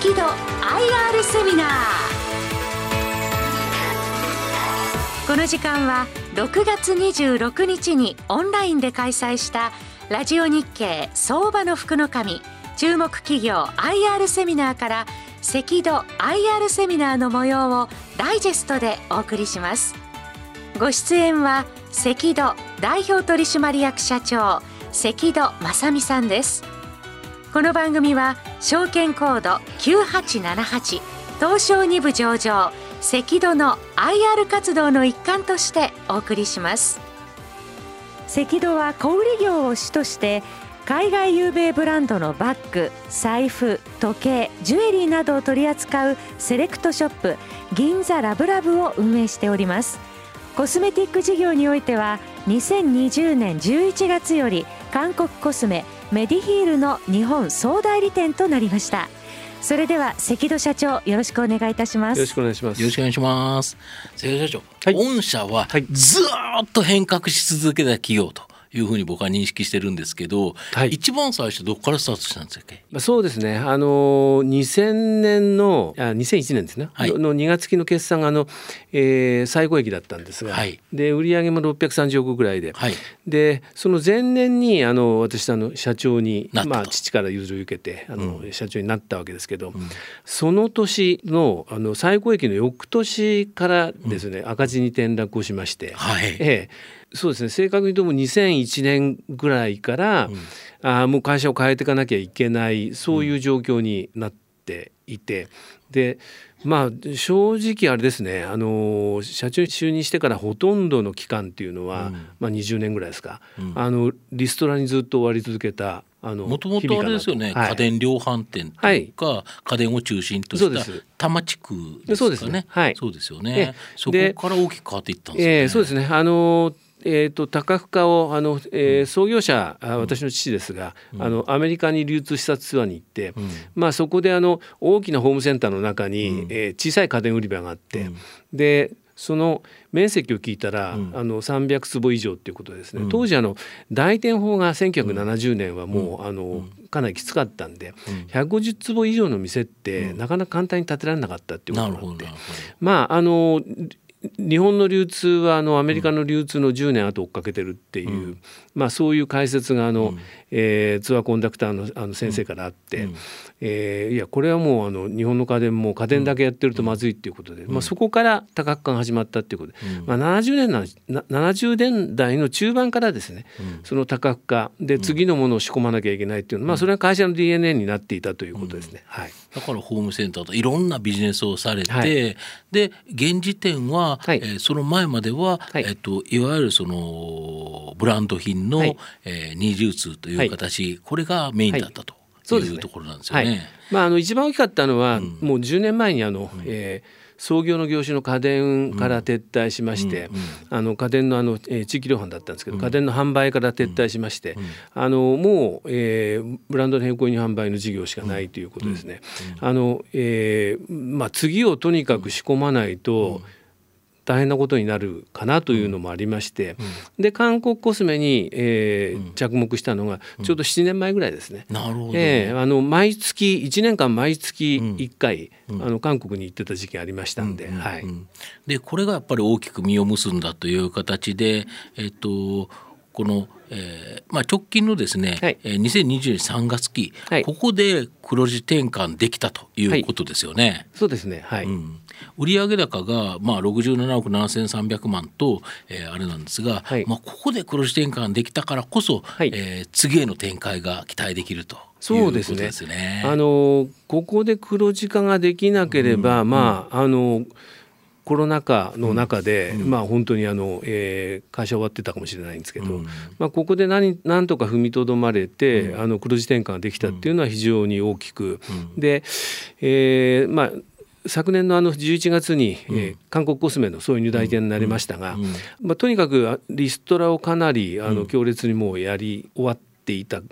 赤道 IR セミナー。この時間は6月26日にオンラインで開催したラジオ日経相場の福の神注目企業 IR セミナーから赤道 IR セミナーの模様をダイジェストでお送りします。ご出演は赤道代表取締役社長関戸正美さんです。この番組は証券コード9878東証2部上場赤戸の IR 活動の一環としてお送りします。赤戸は小売業を主として海外有名ブランドのバッグ財布時計ジュエリーなどを取り扱うセレクトショップ銀座ラブラブを運営しております。コスメティック事業においては2020年11月より韓国コスメメディヒールの日本総代理店となりました。それでは関戸社長よろしくお願いいたします。よろしくお願いします。よろしくお願いします。関戸社長、はい、御社はずっと変革し続けた企業というふうに僕は認識してるんですけど、はい、一番最初どこからスタートしたんですかそうですね。あの2000年のあ2001年ですね、はい、の2月期の決算があの、えー、最高益だったんですが、はい、で売上も630億ぐらいで、はい、でその前年にあの私あの社長にまあ父から譲り受けてあの、うん、社長になったわけですけど、うん、その年のあの最高益の翌年からですね、うん、赤字に転落をしまして、はい。ええそうですね。正確に言うとも2001年ぐらいから、うん、あもう会社を変えていかなきゃいけないそういう状況になっていて、でまあ正直あれですね。あの社長に就任してからほとんどの期間っていうのは、うん、まあ、20年ぐらいですか、うん、あのリストラにずっと終わり続けたもともと。あれですよね、はい、家電量販店というか、はい、家電を中心とした多摩地区ですかね。はい、そうですよね。そこから大きく変わっていったんですね。えー、そうですね。あのえーと、高深をあの、えー、創業者、うん、私の父ですが、うん、あのアメリカに流通視察ツアーに行って、うん、まあ、そこであの大きなホームセンターの中に、うん、えー、小さい家電売り場があって、でその面積を聞いたら、あの300坪以上っていうことですね、当時あの大店法が1970年はもう、あのかなりきつかったんで、うん、150坪以上の店って、なかなか簡単に建てられなかったっていうことがあってまああの日本の流通はあのアメリカの流通の10年後追っかけてるっていう、うん、まあ、そういう解説があの、うん、えー、ツアーコンダクターのあの先生からあって、うん、えー、いやこれはもうあの日本の家電も家電だけやってるとまずいっていうことで、まあ、そこから多角化が始まったっていうことで、まあ、70, 年な70年代の中盤からですね、その多角化で次のものを仕込まなきゃいけないっていうのは、まあ、それは会社の DNA になっていたということですね。はい、だからホームセンターといろんなビジネスをされて、はい、で現時点は、はい、えー、その前までは、はい、えっと、いわゆるそのブランド品の、はい、えー、二流通という形、これがメインだったと。いう、ところなんですよね。まあ、あの一番大きかったのは、うん、もう10年前にあの、うん、えー創業の業種の家電から撤退しまして、うんうん、あの家電のあの、えー、地域量販だったんですけど、うん、家電の販売から撤退しまして、あのもう、えー、ブランドの並行輸入販売の事業しかないということですね。あのえーまあ、次をとにかく仕込まないと、大変なことになるかなというのもありまして、うん、で韓国コスメに、えー、うん、着目したのがちょうど7年前ぐらいですね。なるほど、えー、あの毎月1年間毎月1回、うん、あの韓国に行ってた時期ありましたんで,、はい、でこれがやっぱり大きく実を結んだという形で、えっとこの、えーまあ、直近のですね、はい、2020年3月期、はい、ここで黒字転換できたということですよね。はい、そうですね、はい、うん、売上高が、まあ、67億7300万と、えー、あれなんですが、はい、まあ、ここで黒字転換できたからこそ、はい、えー、次への展開が期待できると。そうですね。すね。あのここで黒字化ができなければ、うん、まああのコロナ禍の中で、うん、まあ本当にあの、えー、会社終わってたかもしれないんですけど、うん、まあ、ここで何何とか踏みとどまれて、うん、あの黒字転換ができたっていうのは非常に大きく、で、えー、まあ昨年のあの11月に、うん、えー、韓国コスメのそういう入代店になりましたが、まあ、とにかくリストラをかなりあの強烈にもうやり終わっていた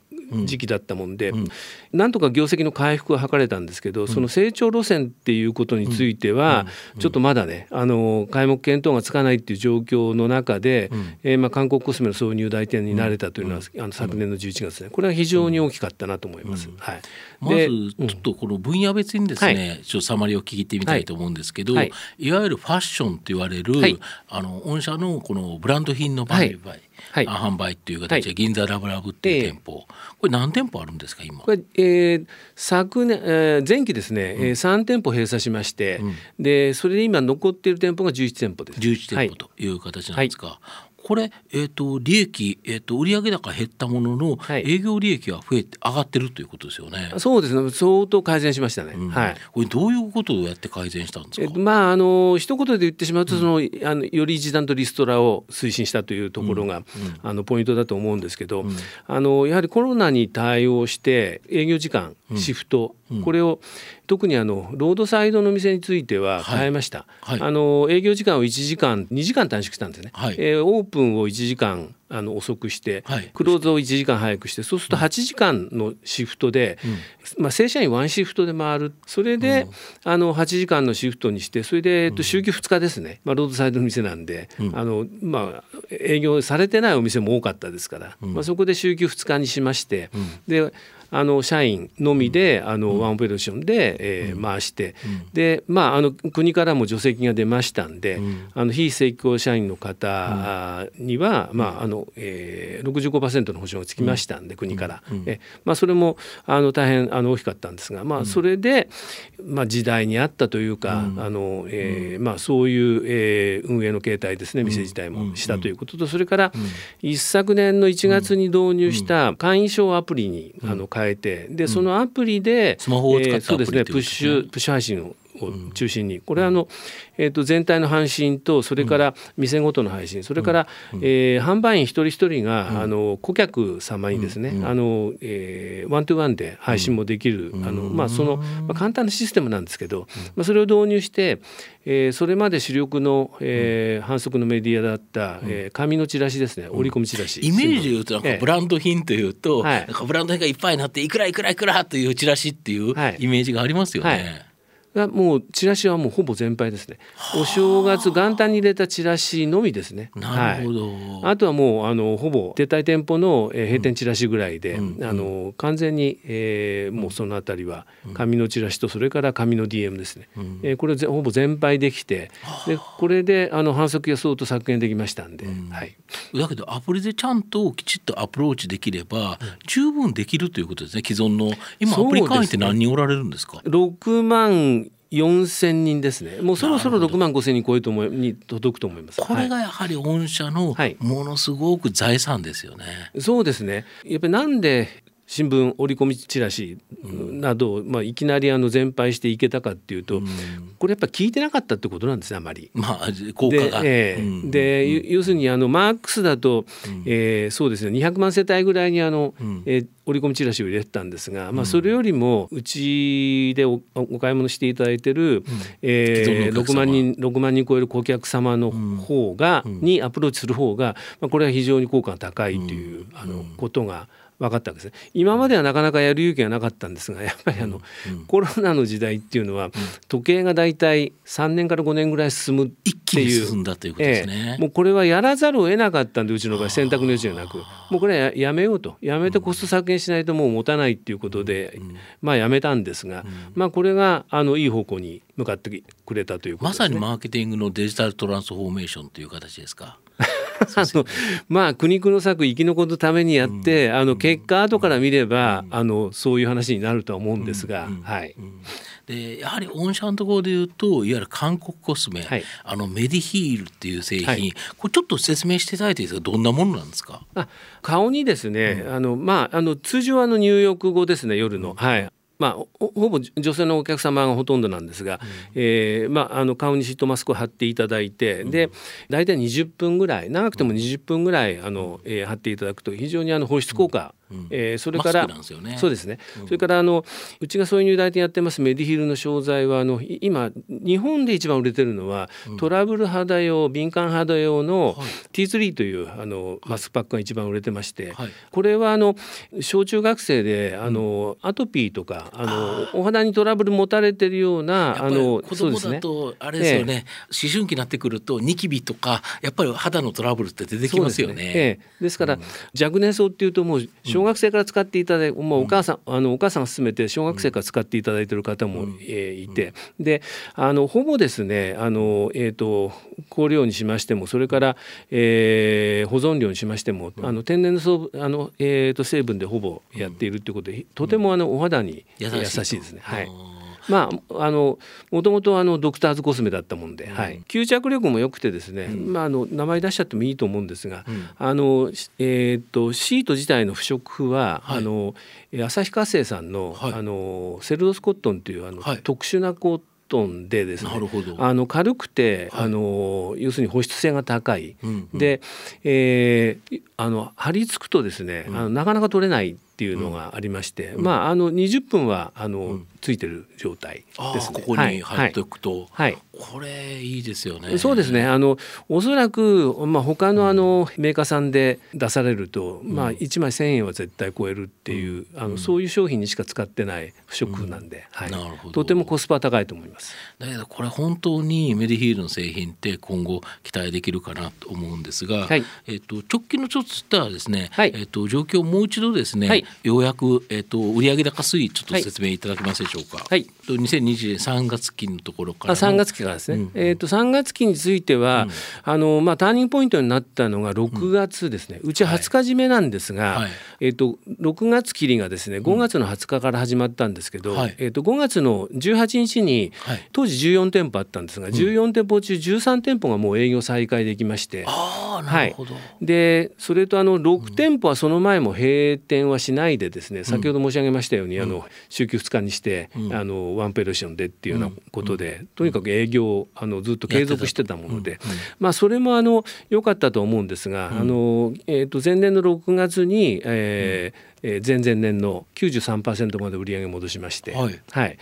時期だったもんで、うん、なんとか業績の回復は図れたんですけど、その成長路線っていうことについては、ちょっとまだねあの開目見当がつかないっていう状況の中で、うん、えー、まあ、韓国コスメの挿入代店になれたというのは、あの昨年の11月ねこれは非常に大きかったなと思います。はい、まずちょっとこの分野別にですね、はい、ちょっとサマリを聞いてみたいと思うんですけど、はい、いわゆるファッションと言われる、はい、あの御社のこのブランド品の売買、はい、販売っていう形で銀座ラブラブっていう店舗、これ何店舗あるんですか今？これ、えー、昨年、えー、前期ですね、うん、3店舗閉鎖しまして、うん、でそれで今残っている店舗が11店舗です。11店舗という形なんですか、はい、これ、えーと、利益、えーと、売上高減ったものの、はい、営業利益は増えて上がってるということですよね。そうですね。相当改善しましたね、うん、はい、これどういうことをやって改善したんですか、えー、まああの一言で言ってしまうとその、うん、あのより一段とリストラを推進したというところが、うん、あのポイントだと思うんですけど、あのやはりコロナに対応して営業時間シフト、これを特にあのロードサイドの店については変えました、はい。はい、あの営業時間を1時間2時間短縮したんですね、はい、えー、オープンを1時間あの遅くして、はい、クローズを1時間早くしてそうすると8時間のシフトで、うん、まあ、正社員ワンシフトで回る。それで、うん、あの8時間のシフトにしてそれで、えっと、週休2日ですね、まあ、ロードサイドの店なんで、うん、あのまあ、営業されてないお店も多かったですから、まあ、そこで週休2日にしまして、であの社員のみで、あのワンオペレーションで、えー、回して、でまああの国からも助成金が出ましたんで、あの非正規社員の方には、まああのえー、65%の保証がつきましたんで、国から、えまあ、それもあの大変あの大きかったんですが、まあ、それで、まあ、時代に合ったというか、あのえーまあ、そういう、えー、運営の形態ですね店自体もしたということとそれから一昨年の1月に導入した会員証アプリにあの変変えてでそのアプリで、スマホを使って、そうですねプッシュプッシュ配信をを中心に。これはあの、えー、と全体の配信とそれから店ごとの配信それから、えー、販売員一人一人が、あの顧客様にですね、あのえー、ワントゥワンで配信もできる、あのまあ、その、まあ、簡単なシステムなんですけど、まあ、それを導入して、えー、それまで主力の、えー、反則のメディアだった、えー、紙のチラシですね折り込みチラシ、イメージで言うとなんかブランド品というと、なんかブランド品がいっぱいになっていくらいくらいくらというチラシっていうイメージがありますよね。はいがもうチラシはもうほぼ全廃ですね。お正月元旦に入れたチラシのみですね。なるほど。はい、あとはもうあのほぼ撤退店舗の、えー、閉店チラシぐらいで、うん、あの完全に、えー、もうそのあたりは紙のチラシとそれから紙の DM ですね。うん、えー、これほぼ全廃できて、でこれであの反則や相当削減できましたんで、うん、はい。だけどアプリでちゃんときちっとアプローチできれば、十分できるということですね。既存の今アプリ会員って何人おられるんですか？六、万四千人ですね。もうそろそろ六万五千人超えると思いに届くと思います。これがやはり御社のものすごく財産ですよね。はい、そうですね。やっぱりなんで新聞折り込みチラシなど、うん、まあ、いきなりあの全廃していけたかっていうと、うん、これやっぱ聞いてなかったってことなんですねあまり。まあ、効果が。で,、えー、で要するにあのマークスだと、うん、えー、そうですね。200万世帯ぐらいにあの、うん、えー、折り込みチラシを入れてたんですが、まあ、それよりもうちでおお買い物していただいてる、うん、えー、6万人6万人超える顧客様の方が、にアプローチする方が、まあ、これは非常に効果が高いという、あのことが。分かったんですね。今まではなかなかやる勇気がなかったんですがやっぱりあの、うん、コロナの時代っていうのは、うん、時計が大体3年から5年ぐらい進むっていう一気に進んだということですね、えー、もうこれはやらざるを得なかったんでうちの場合選択の余地がなく。もうこれはやめようと。やめてコスト削減しないともう持たないっていうことで、うん、まあやめたんですが、まあこれがあのいい方向に向かってくれたということですね。まさにマーケティングのデジタルトランスフォーメーションという形ですかあのまあ苦肉の策生き残るためにやって、うん、あの結果後から見れば、うん、あのそういう話になるとは思うんですが、はい。でやはり御社のところでいうといわゆる韓国コスメ、はい、あのメディヒールっていう製品、はい、これちょっと説明していただいていいですか？どんなものなんですか？あ顔にですね、うん、あのまああの通常あの入浴後ですね夜の、はいまあ、ほぼ女性のお客様がほとんどなんですが、うん、えー、まあ、あの顔にシートマスクを貼っていただいて、うん、で大体20分ぐらい長くても20分ぐらいあの、えー、貼っていただくと非常にあの保湿効果えー、それから、ね、そうですね、それからあのうちがそういう入代店やってますメディヒルの商材はあの今日本で一番売れてるのは、トラブル肌用敏感肌用の T3 というあのマスクパックが一番売れてまして、はい、これはあの小中学生であの、アトピーとかあのお肌にトラブル持たれてるようなあの子供だとあれですよね、えー、思春期になってくるとニキビとかやっぱり肌のトラブルって出てきますよね。ですね。えー、ですから、うん、若年層っていうともう小学生から使っていただいて、うん、もうお母さんあのお母さんが勧めて小学生から使っていただいてる方も、うん、えー、いて、であのほぼですねあの、えーと、香料にしましてもそれから、えー、保存料にしましても、あの天然のあの、えーと、成分でほぼやっているということで、とてもあのお肌に優しいですね。はいまああのもともとあのドクターズコスメだったもんで、はい、吸着力も良くてですね、うん、まああの名前出しちゃってもいいと思うんですが、うん、あのえっ、とシート自体の不織布は、はい、あの旭化成さんの、はい、あのセルロスコットンというあの、特殊なこうトンでですねあの軽くて、はい、あの要するに保湿性が高い、うんうん、で、えー、あの張り付くとですね、うん、あのなかなか取れないっていうのがありまして、うん、まああの20分はあの、うん、ついてる状態ですね。ここに入っておくと、はい、これいいですよね。そうですね。あのおそらくまあ他のあのメーカーさんで出されると、うん、まあ1枚1000円は絶対超えるっていう、あのそういう商品にしか使ってない不織布なんで、はい、なるほど。とてもコスパ高いと思います。だけどこれ本当にメディヒールの製品って今後期待できるかなと思うんですが、はい、えっと直近のちょっとしたですね、はい、えっと状況をもう一度ですね、はい、ようやくえっと売上高推移ちょっと説明いただけますでしょうか？はい。と2020年3月期のところからあ3月期からですね。うん、えっと3月期については、うん、あのまあターニングポイントになったのが6月ですね。うん、うち20日締めなんですが、はい、えっと6月切りがですね5月の20日から始まったんですけど、はい、えっと5月の18日に、はい、当時14店舗あったんですが、14店舗中13店舗がもう営業再開できまして、はい、でそれとあの6店舗はその前も閉店はしないでですね、先ほど申し上げましたように、あの週休2日にして、あのワンペルションでっていうようなことで、とにかく営業をあのずっと継続してたもので、まあそれもあの良かったと思うんですが、あのえっ、と前年の6月に、えーえー、前々年の93%まで売り上げ戻しまして、はい、はい、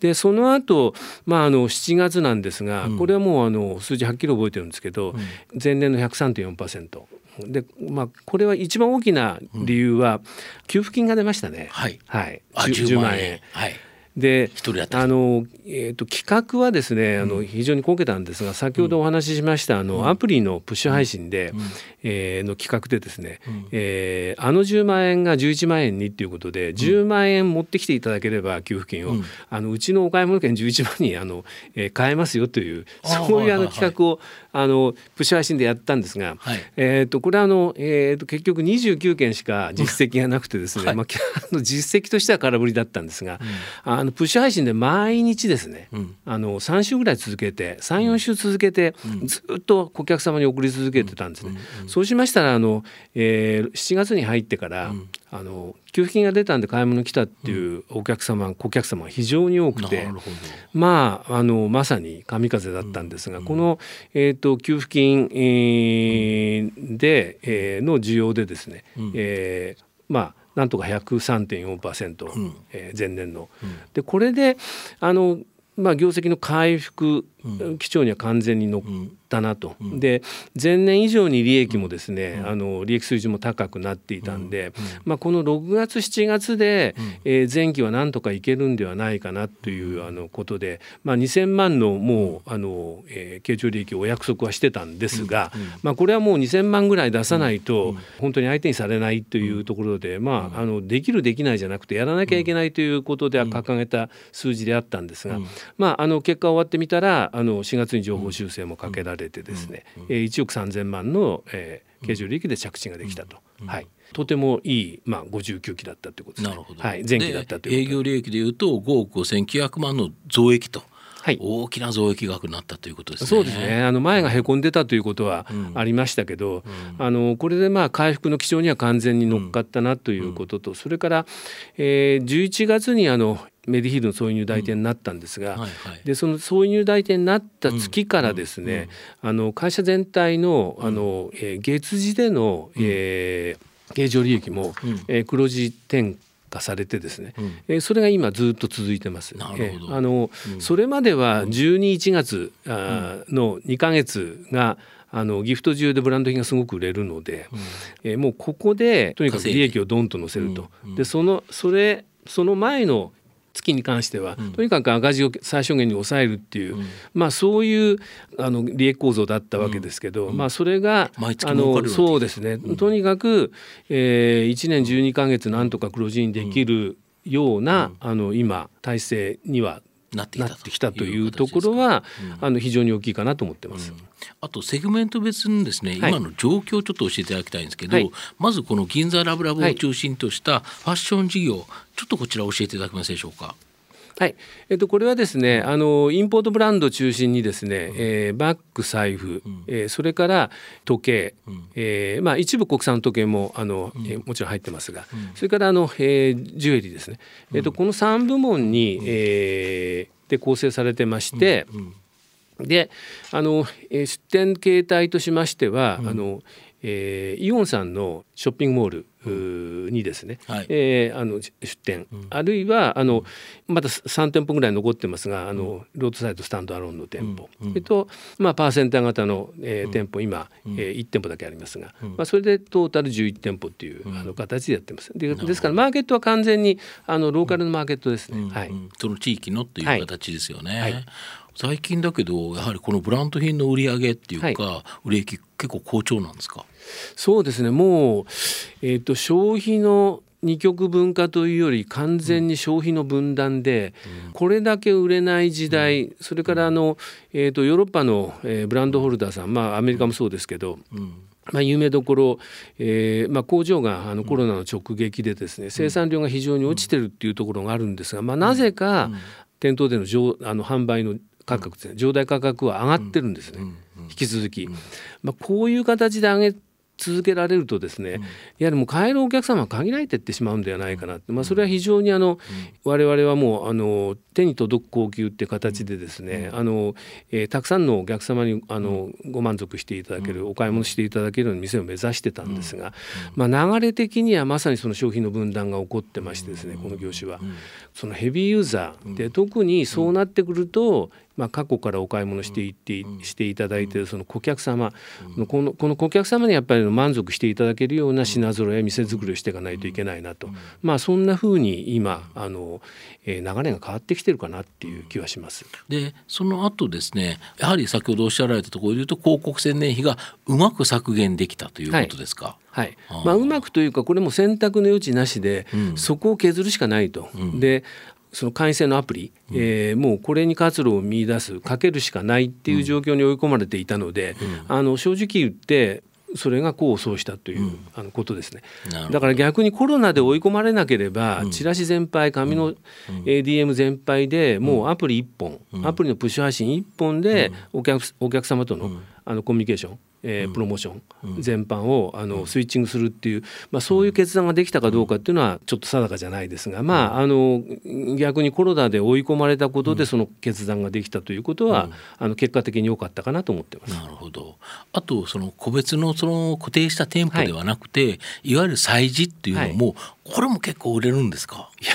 でその後、まああの7月なんですが、これはもうあの数字はっきり覚えてるんですけど、うん、前年の103.4%。でまあ、これは一番大きな理由は、給付金が出ましたね。はい、はい、10, 10万円。はいであの、えーと、企画はですねあの非常にこけたんですが先ほどお話ししました、あのアプリのプッシュ配信で、うん、えー、の企画でですね、うん、えー、あの10万円が11万円にっていうことで10万円持ってきていただければ給付金を、うん、あのうちのお買い物券11万にあの、えー、買えますよというそういうあの企画をあのプッシュ配信でやったんですが、はい、えーと、これはあの、えーと、結局29件しか実績がなくてですね、はい、まあ、あの実績としては空振りだったんですが、うん、あのプッシュ配信で毎日ですね、うん、あの3週ぐらい続けて34週続けて、ずっと顧客様に送り続けてたんですね。そうしましたらあの、えー、7月に入ってから、あの給付金が出たんで買い物来たっていうお客様、うん、顧客様が非常に多くてまああのまさに神風だったんですが、うん、この、えーと、給付金、えー、で、えー、の需要でですね、うん、えー、まあなんとか103.4%、うん。えー、前年の。でこれであのまあ、業績の回復基調には完全に乗ったなと、うん、で前年以上に利益もですね、うん、あの利益水準も高くなっていたんで、うん、まあ、この6月7月で、えー、前期はなんとかいけるんではないかなというあのことで、まあ、2,000万のもうあの、えー、経常利益をお約束はしてたんですが、まあ、これはもう2,000万ぐらい出さないと本当に相手にされないというところで、まあ、あのできるできないじゃなくてやらなきゃいけないということで掲げた数字であったんですが、まあ、あの結果終わってみたらあの4月に情報修正もかけられてですね、うんうん、1億3,000万の、えー、経常利益で着地ができたと。はい、とてもいい、まあ、59期だったということです、ね、なるほど、はい、前期だったという営業利益でいうと5億5,900万の増益と。はい、大きな増益額になったということですね。そうですね。あの前がへこんでたということはありましたけど、うん、あのこれでまあ回復の基調には完全に乗っかったなということと、うん、それから、えー、11月にあのメディヒールの総入代店になったんですが、うん。はいはい、でその総入代店になった月からですね、あの会社全体のあの、えー、月次での、えー経常利益も、うん、えー、黒字転化されてですね、うん、えー、それが今ずっと続いてます。なるほど、えー、あの、うん、それまでは12、1月、うん、あの2か月があのギフト中でブランド品がすごく売れるので、うん、えー、もうここでとにかく利益をドンと乗せると。でそのそれその前の月に関しては、うん、とにかく赤字を最小限に抑えるっていう、うん、まあそういうあの利益構造だったわけですけど、うん、まあそれがあのそうですね、とにかく、えー、1年12か月なんとか黒字にできるような、あの今体制にはなってきたというところは、あの非常に大きいかなと思ってます。あとセグメント別にですね、はい、今の状況をちょっと教えていただきたいんですけど、はい、まずこの銀座ラブラブを中心としたファッション事業、ちょっとこちら教えていただけますでしょうか？はい、えっと、これはですねあのインポートブランド中心にですね、うん、えー、バッグ財布、うん、えー、それから時計、うん、えー、まあ、一部国産時計もあの、うん、えー、もちろん入ってますが、それからあの、えー、ジュエリーですね、えっと、この3部門に、えー、で構成されてまして、であの、えー、出店形態としましては、あのえー、イオンさんのショッピングモールにですね、はい、えー、あの出店、うん、あるいはあのまだ3店舗ぐらい残ってますがあのロードサイドスタンドアローンの店舗、うん、それと、まあ、パーセンター型の、えー、店舗今、うん、えー、1店舗だけありますが、まあ、それでトータル11店舗っていう、あの形でやってます。でですからマーケットは完全にあのローカルのマーケットですね、はい、その地域のっていう形ですよね。はいはい最近だけどやはりこのブランド品の売り上げっていうか、はい、売れ行き結構好調なんですか？そうですね。もう、えーと、消費の二極分化というより完全に消費の分断で、うん、これだけ売れない時代、うん、それからあの、えーと、ヨーロッパの、えー、ブランドホルダーさん、まあ、アメリカもそうですけど、うん、まあ、有名どころ、えーまあ、工場があのコロナの直撃でですね、生産量が非常に落ちてるっていうところがあるんですが、まあ、なぜか店頭での上あの販売の価格ですね。上代価格は上がってるんですね、引き続き、まあ、こういう形で上げ続けられるとですね、うん、やはりもう買えるお客様は限られていってしまうんではないかな、まあ、それは非常にあの、うん、我々はもうあの手に届く高級って形でですね、うん、あのえー、たくさんのお客様にあのご満足していただける、お買い物していただけるような店を目指してたんですが、まあ、流れ的にはまさにその商品の分断が起こってましてですねこの業種は。そのヘビーユーザーで特にそうなってくるとまあ、過去からお買い物していって、していただいているその顧客様。のこのこの顧客様にやっぱり満足していただけるような品揃え店作りをしていかないといけないなと、まあ、そんなふうに今あの、えー、流れが変わってきてるかなっていう気はします。でその後ですねやはり先ほどおっしゃられたところでいうと広告宣伝費がうまく削減できたということですか？はい、まあ、うまくというかこれも選択の余地なしで、うん、そこを削るしかないと、うん、でその会員制のアプリ、うん、えー、もうこれに活路を見出すかけるしかないっていう状況に追い込まれていたので、うん、あの正直言ってそれが功を奏したという、うん、あのことですね。だから逆にコロナで追い込まれなければ、うん、チラシ全廃紙の ADM 全廃でもうアプリ1本、アプリのプッシュ配信1本でお客お客様との,、あのコミュニケーションえー、プロモーション全般をあのスイッチングするっていう、まあ、そういう決断ができたかどうかっていうのはちょっと定かじゃないですが、まあ、あの逆にコロナで追い込まれたことでその決断ができたということは、あの結果的に良かったかなと思ってます。なるほど。あとその個別のその固定した店舗ではなくて、はい、いわゆる催事っていうのも、はい、これも結構売れるんですか？いや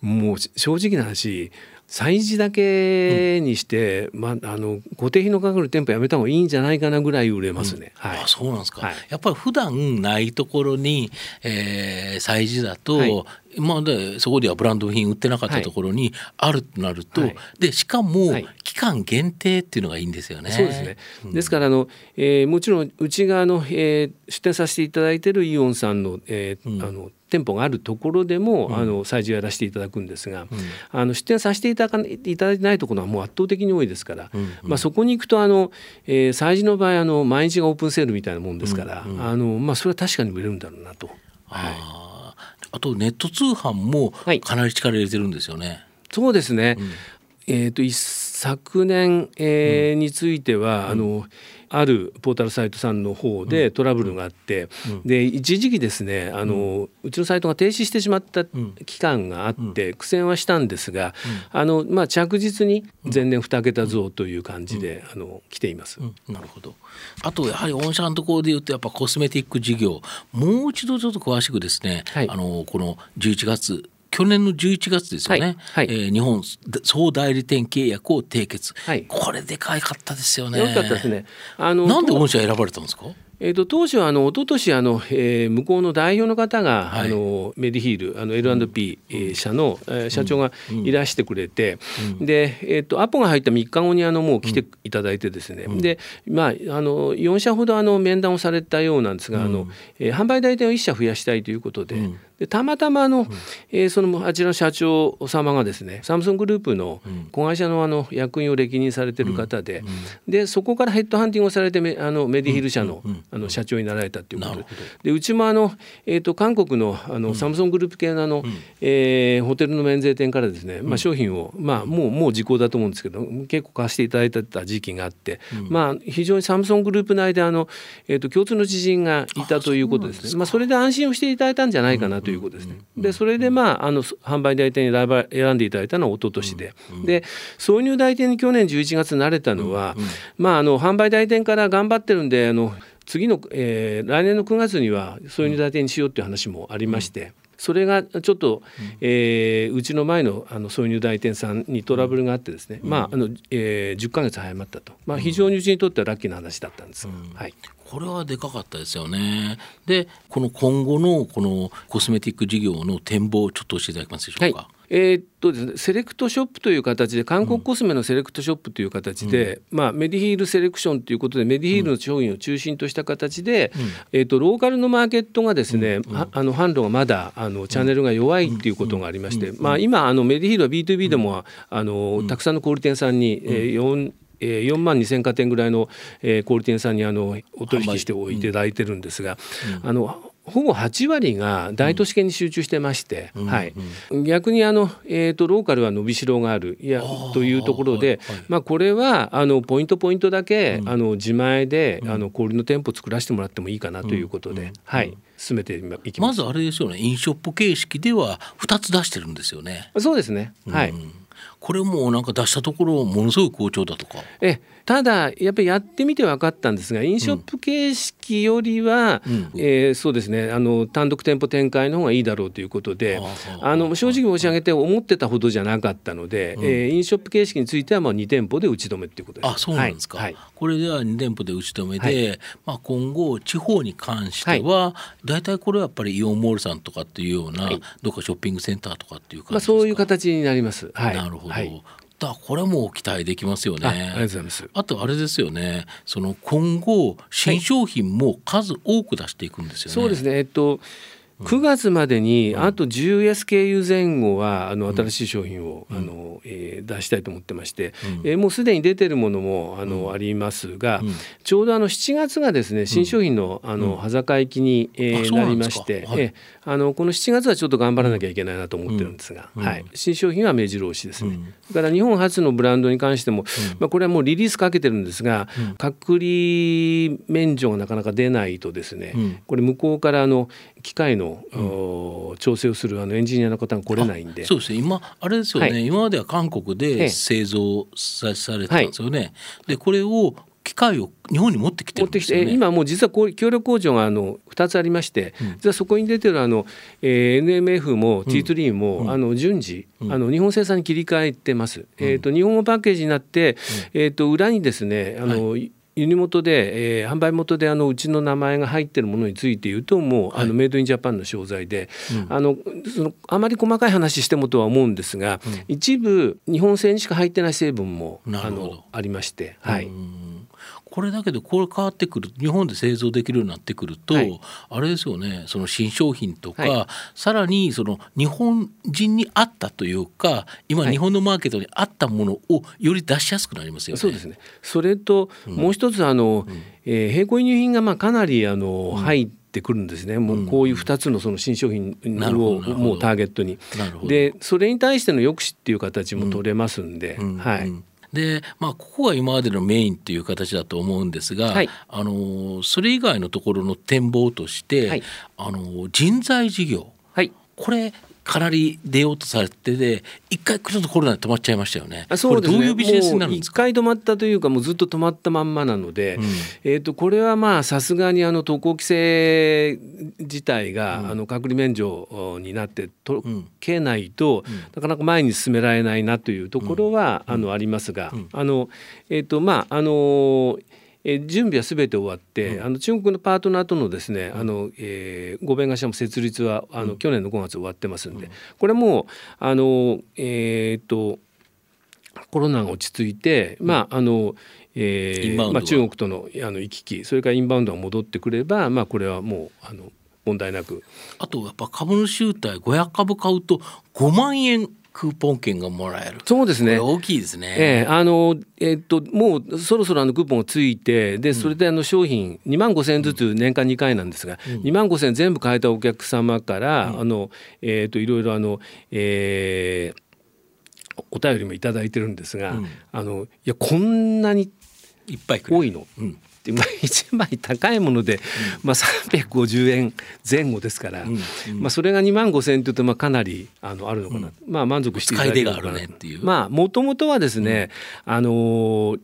もう正直な話催事だけにして、うん、まあ、あの固定費のかかる店舗やめた方がいいんじゃないかなぐらい売れますね。うん、はい、あそうなんですか、はい、やっぱり普段ないところに、えー、催事だと、はい、まあでそこではブランド品売ってなかったところにあるとなると、はい、でしかも期間限定っていうのがいいんですよね。そうですね、うん、ですからあの、えー、もちろんうち側の、えー、出店させていただいているイオンさんの,、えーあの店舗があるところでも、うん、あの催事をやらせていただくんですが、うん、あの出店させていただかいただいてないところはもう圧倒的に多いですから、うん。うん、まあ、そこに行くとあの、えー、催事の場合あの毎日がオープンセールみたいなもんですから、うん。うん、あのまあ、それは確かに売れるんだろうなと。はい、あとネット通販もかなり力入れてるんですよね。はい、そうですね、えーと、一昨年、えーについては、あのあるポータルサイトさんの方でトラブルがあって、で一時期ですねあの、うちのサイトが停止してしまった期間があって、苦戦はしたんですが、あのまあ、着実に前年2桁増という感じで、あの来ています。なるほど。あとやはり御社のところでいうとやっぱコスメティック事業もう一度ちょっと詳しくですね、はい、あのこの11月去年の11月ですよね、はいはい、えー、日本総代理店契約を締結、はい、これでかいかったですよね。よかったですね。あのなんで御社選ばれたんですか？えーと、当初はあの一昨年あの、えー、向こうの代表の方が、はい、あのメディヒールあの L&P、うん、社の、えー、社長がいらしてくれて、うん、で、えーと、アポが入った3日後にあのもう来ていただいてですね、うん、で、まあ、あの4社ほどあの面談をされたようなんですが、あのえー、販売代理店を1社増やしたいということで。でたまたまあの、うん、えー、そのあちらの社長様がですねサムソングループの子会社のあの役員を歴任されてる方でうんうん、でそこからヘッドハンティングをされてメあのメディヒル社の,、あの社長になられたということで。でうちもあの、えーと、韓国のあの、サムソングループ系のあの、えー、ホテルの免税店からですね、まあ、商品を、まあ、もうもう時効だと思うんですけど結構貸していただいた時期があって、まあ、非常にサムソングループ内であの、えーと、共通の知人がいたということですね。そまあ、それで安心をしていただいたんじゃないかなということですね。でそれでまああの販売代理店に選んでいただいたのは一昨年で、で挿入代理店に去年11月慣れたのは、まああの販売代理店から頑張ってるんであの次の、えー、来年の9月には挿入代理店にしようっていう話もありまして。それがちょっと、えー、うちの前のあの挿入代理店さんにトラブルがあってですね、まああのえー、10か月早まったと、まあ、非常にうちにとってはラッキーな話だったんです、はい、これはでかかったですよね。でこの今後のこのコスメティック事業の展望をちょっと教えていただけますでしょうか？はい。えー、っとですね、セレクトショップという形で韓国コスメのセレクトショップという形で、うん、まあ、メディヒールセレクションということでメディヒールの商品を中心とした形で、うん、えー、っとローカルのマーケットがですね、うん、あの販路がまだあのチャンネルが弱いっていうことがありまして、まあ、今あのメディヒールは B2B でも、あのたくさんの小売店さんに、えー、4えー、4万2,000家店ぐらいの、えー、小売店さんにあのお取引しておいていただいてるんですが、あのほぼ8割が大都市圏に集中してまして、うん、はい、うん、逆にあの、えーと、ローカルは伸びしろがあるいやというところで、はい。はい、まあ、これはあのポイントポイントだけ、うん、あの自前で、あの小売の店舗作らせてもらってもいいかなということで、はい。進めていきます。まずあれですよね、インショップ形式では2つ出してるんですよね。そうですね。はい。これもなんか出したところものすごい好調だとか。えただやっぱりやってみて分かったんですが飲食形式よりは、うん、えー、そうですねあの単独店舗展開の方がいいだろうということで、あの正直申し上げて思ってたほどじゃなかったので、うん、えー、飲食形式についてはまあ2店舗で打ち止めっていうことです。あそうなんですか、はい、これでは2店舗で打ち止めで、はい、まあ、今後地方に関しては、はい、大体これはやっぱりイオンモールさんとかっていうような、どっかショッピングセンターとかっていうまあ、そういう形になります。はい、なるほど、だこれも期待できますよね。ありがとうございます。あとあれですよね。その今後新商品も数多く出していくんですよね。そうですね。えっと。9月までにあと 10SKU 前後はあの新しい商品を、あのえー、出したいと思ってまして、うえもうすでに出てるものもあの、ありますが、ちょうどあの7月がですね新商品のあの端境期に、えー、なりまして、えあのこの7月はちょっと頑張らなきゃいけないなと思ってるんですが、はい、新商品は目白押しですね。だから日本初のブランドに関しても、まあ、これはもうリリースかけてるんですが、隔離免除がなかなか出ないとですね、これ向こうからあの機械の、うん、調整をするあのエンジニアの方が来れないんで。そうですね。今あれですよね、はい、今までは韓国で製造されてたんですよね、はい、でこれを機械を日本に持ってきてるんですよ、ね、今もう実はこう協力工場があの2つありまして、うん、実はそこに出てるあの、えー、NMF も T3 も、うん、あの順次、うん、あの日本生産に切り替えてます。えっ、ー、と日本語パッケージになって、えっ、ー、と裏にですねあの、はい。輸入元で、えー、販売元であのうちの名前が入ってるものについて言うともう、はい、あのメイドインジャパンの商材で、うん、あのそのあまり細かい話してもとは思うんですが、うん、一部日本製にしか入ってない成分もあのありまして、はい。これだけどこれ変わってくる日本で製造できるようになってくると、はい、あれですよねその新商品とか、はい、さらにその日本人に合ったというか今日本のマーケットに合ったものをより出しやすくなりますよね。そうですね。それと、もう一つあの、うん、えー、並行輸入品がまあかなりあの、うん、入ってくるんですね、もうこういう2つのその新商品をもうターゲットに。でそれに対しての抑止っていう形も取れますんで、はい、でまあここが今までのメインっていう形だと思うんですが、はい、あのそれ以外のところの展望として、はい、あの人材事業、はい、これかなり出ようとされてで一回ちょっとコロナで止まっちゃいましたよね。そうですね。どういうビジネスになるんですか？一回止まったというかもうずっと止まったまんまなので、うん、えっ、とこれはまあさすがにあの渡航規制自体が、うん、あの隔離免除になって解けないと、うん、なかなか前に進められないなというところは、あのありますが、あのえっ、ー、とまああのえー、準備はすべて終わって、うん、あの中国のパートナーとのですね、あのえー、合弁会社も設立はあの、去年の5月終わってますんで、これもあのえっ、とコロナが落ち着いて、まああのえーまあ、中国とのあの行き来それからインバウンドが戻ってくれば、まあ、これはもうあの問題なく。あとやっぱ株主優待500株買うと5万円クーポン券がもらえる。そうですね。大きいですね。えー、あのえー、っともうそろそろあのクーポンがついてでそれであの商品2万5千円ずつ年間2回なんですが、うん、2万5千円全部買えたお客様から、うん、あのえー、っといろいろあの、えー、お便りも頂いてるんですが、うん、あのいやこんなにいっぱい多いの、うん、まあ 1枚高いもので、まあ、350円前後ですから、まあ、それが2万5千円というとまあかなりあのあるのかな、まあ満足していただけるのかなまあもともとはですね、あの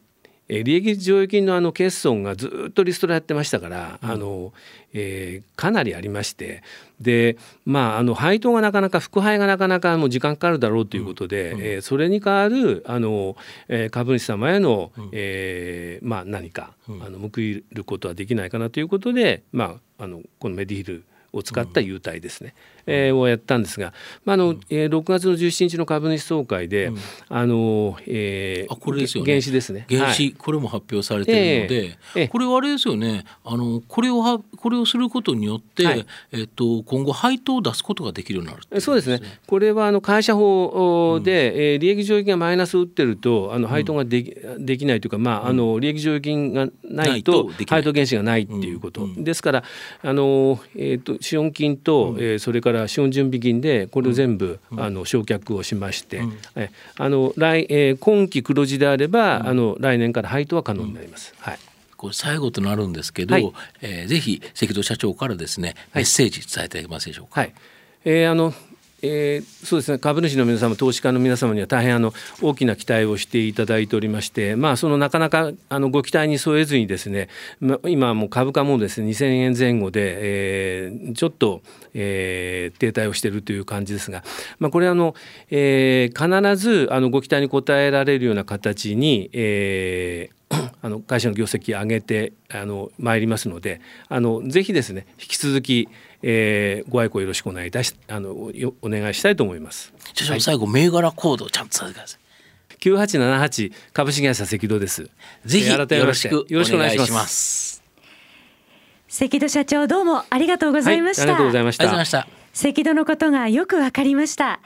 え利益剰余金のあの欠損がずっとリストラやってましたから、うん、あのえー、かなりありましてで、まあ、あの配当がなかなか副配がなかなかもう時間かかるだろうということで、うん、えー、それに代わるあの、えー、株主様への、うん、えー、まあ、何か、あの報いることはできないかなということで、まあ、あのこのメディヒルを使った優待ですね、うん、えー、をやったんですが、まああのえー、6月の17日の株主総会で、うん、あのえー、あこれですよね。原資ですね。原資、はい、これも発表されているので、えー、これはあれですよね。あのこれをはこれをすることによって、はい、えっと今後配当を出すことができるようになる、ね、そうですね。これはあの会社法で、うん、えー、利益上益がマイナスを打ってるとあの配当ができ,、できないというか、まあ、あの利益上益金がないと配当原資がないっていうこと、ですからあの、えーと資本金と、うん、えー、それから資本準備金でこれを全部、うん、あの償却をしまして、うん、えあの来、えー、今期黒字であれば、あの来年から配当は可能になります。はい。これ最後となるんですけど、はい、えー、ぜひ関戸社長からですねメッセージ伝えていただけますでしょうか。はい、えー、あのえー、そうですね。株主の皆様投資家の皆様には大変あの大きな期待をしていただいておりまして、まあ、そのなかなかあのご期待に添えずにですね、ま、今も株価もですね2000円前後で、えー、ちょっと、えー、停滞をしているという感じですが、まあ、これあの、えー、必ずあのご期待に応えられるような形に、えー あの会社の業績を上げてあの参りますのであのぜひですね引き続きえー、ご愛顧よろしくお願いいたしあのお願いしたいと思います。じゃあ最後、はい、銘柄コードをちゃんとさせてください。九八七八株式会社赤道です。ぜひよろしくよろしくお願いします。赤道社長どうもありがとうございました。はい、ありがとうございました。赤道のことがよくわかりました。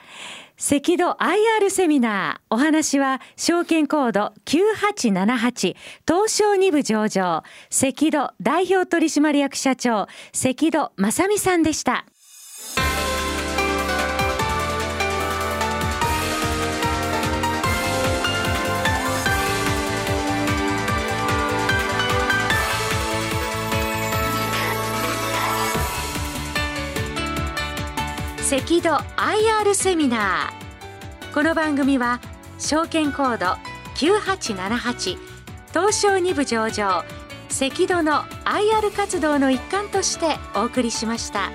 赤道 IR セミナー。お話は証券コード9878東証2部上場。赤道代表取締役社長。赤道正美さんでした。赤道 IR セミナーこの番組は証券コード9878東証2部上場赤道の IR 活動の一環としてお送りしました。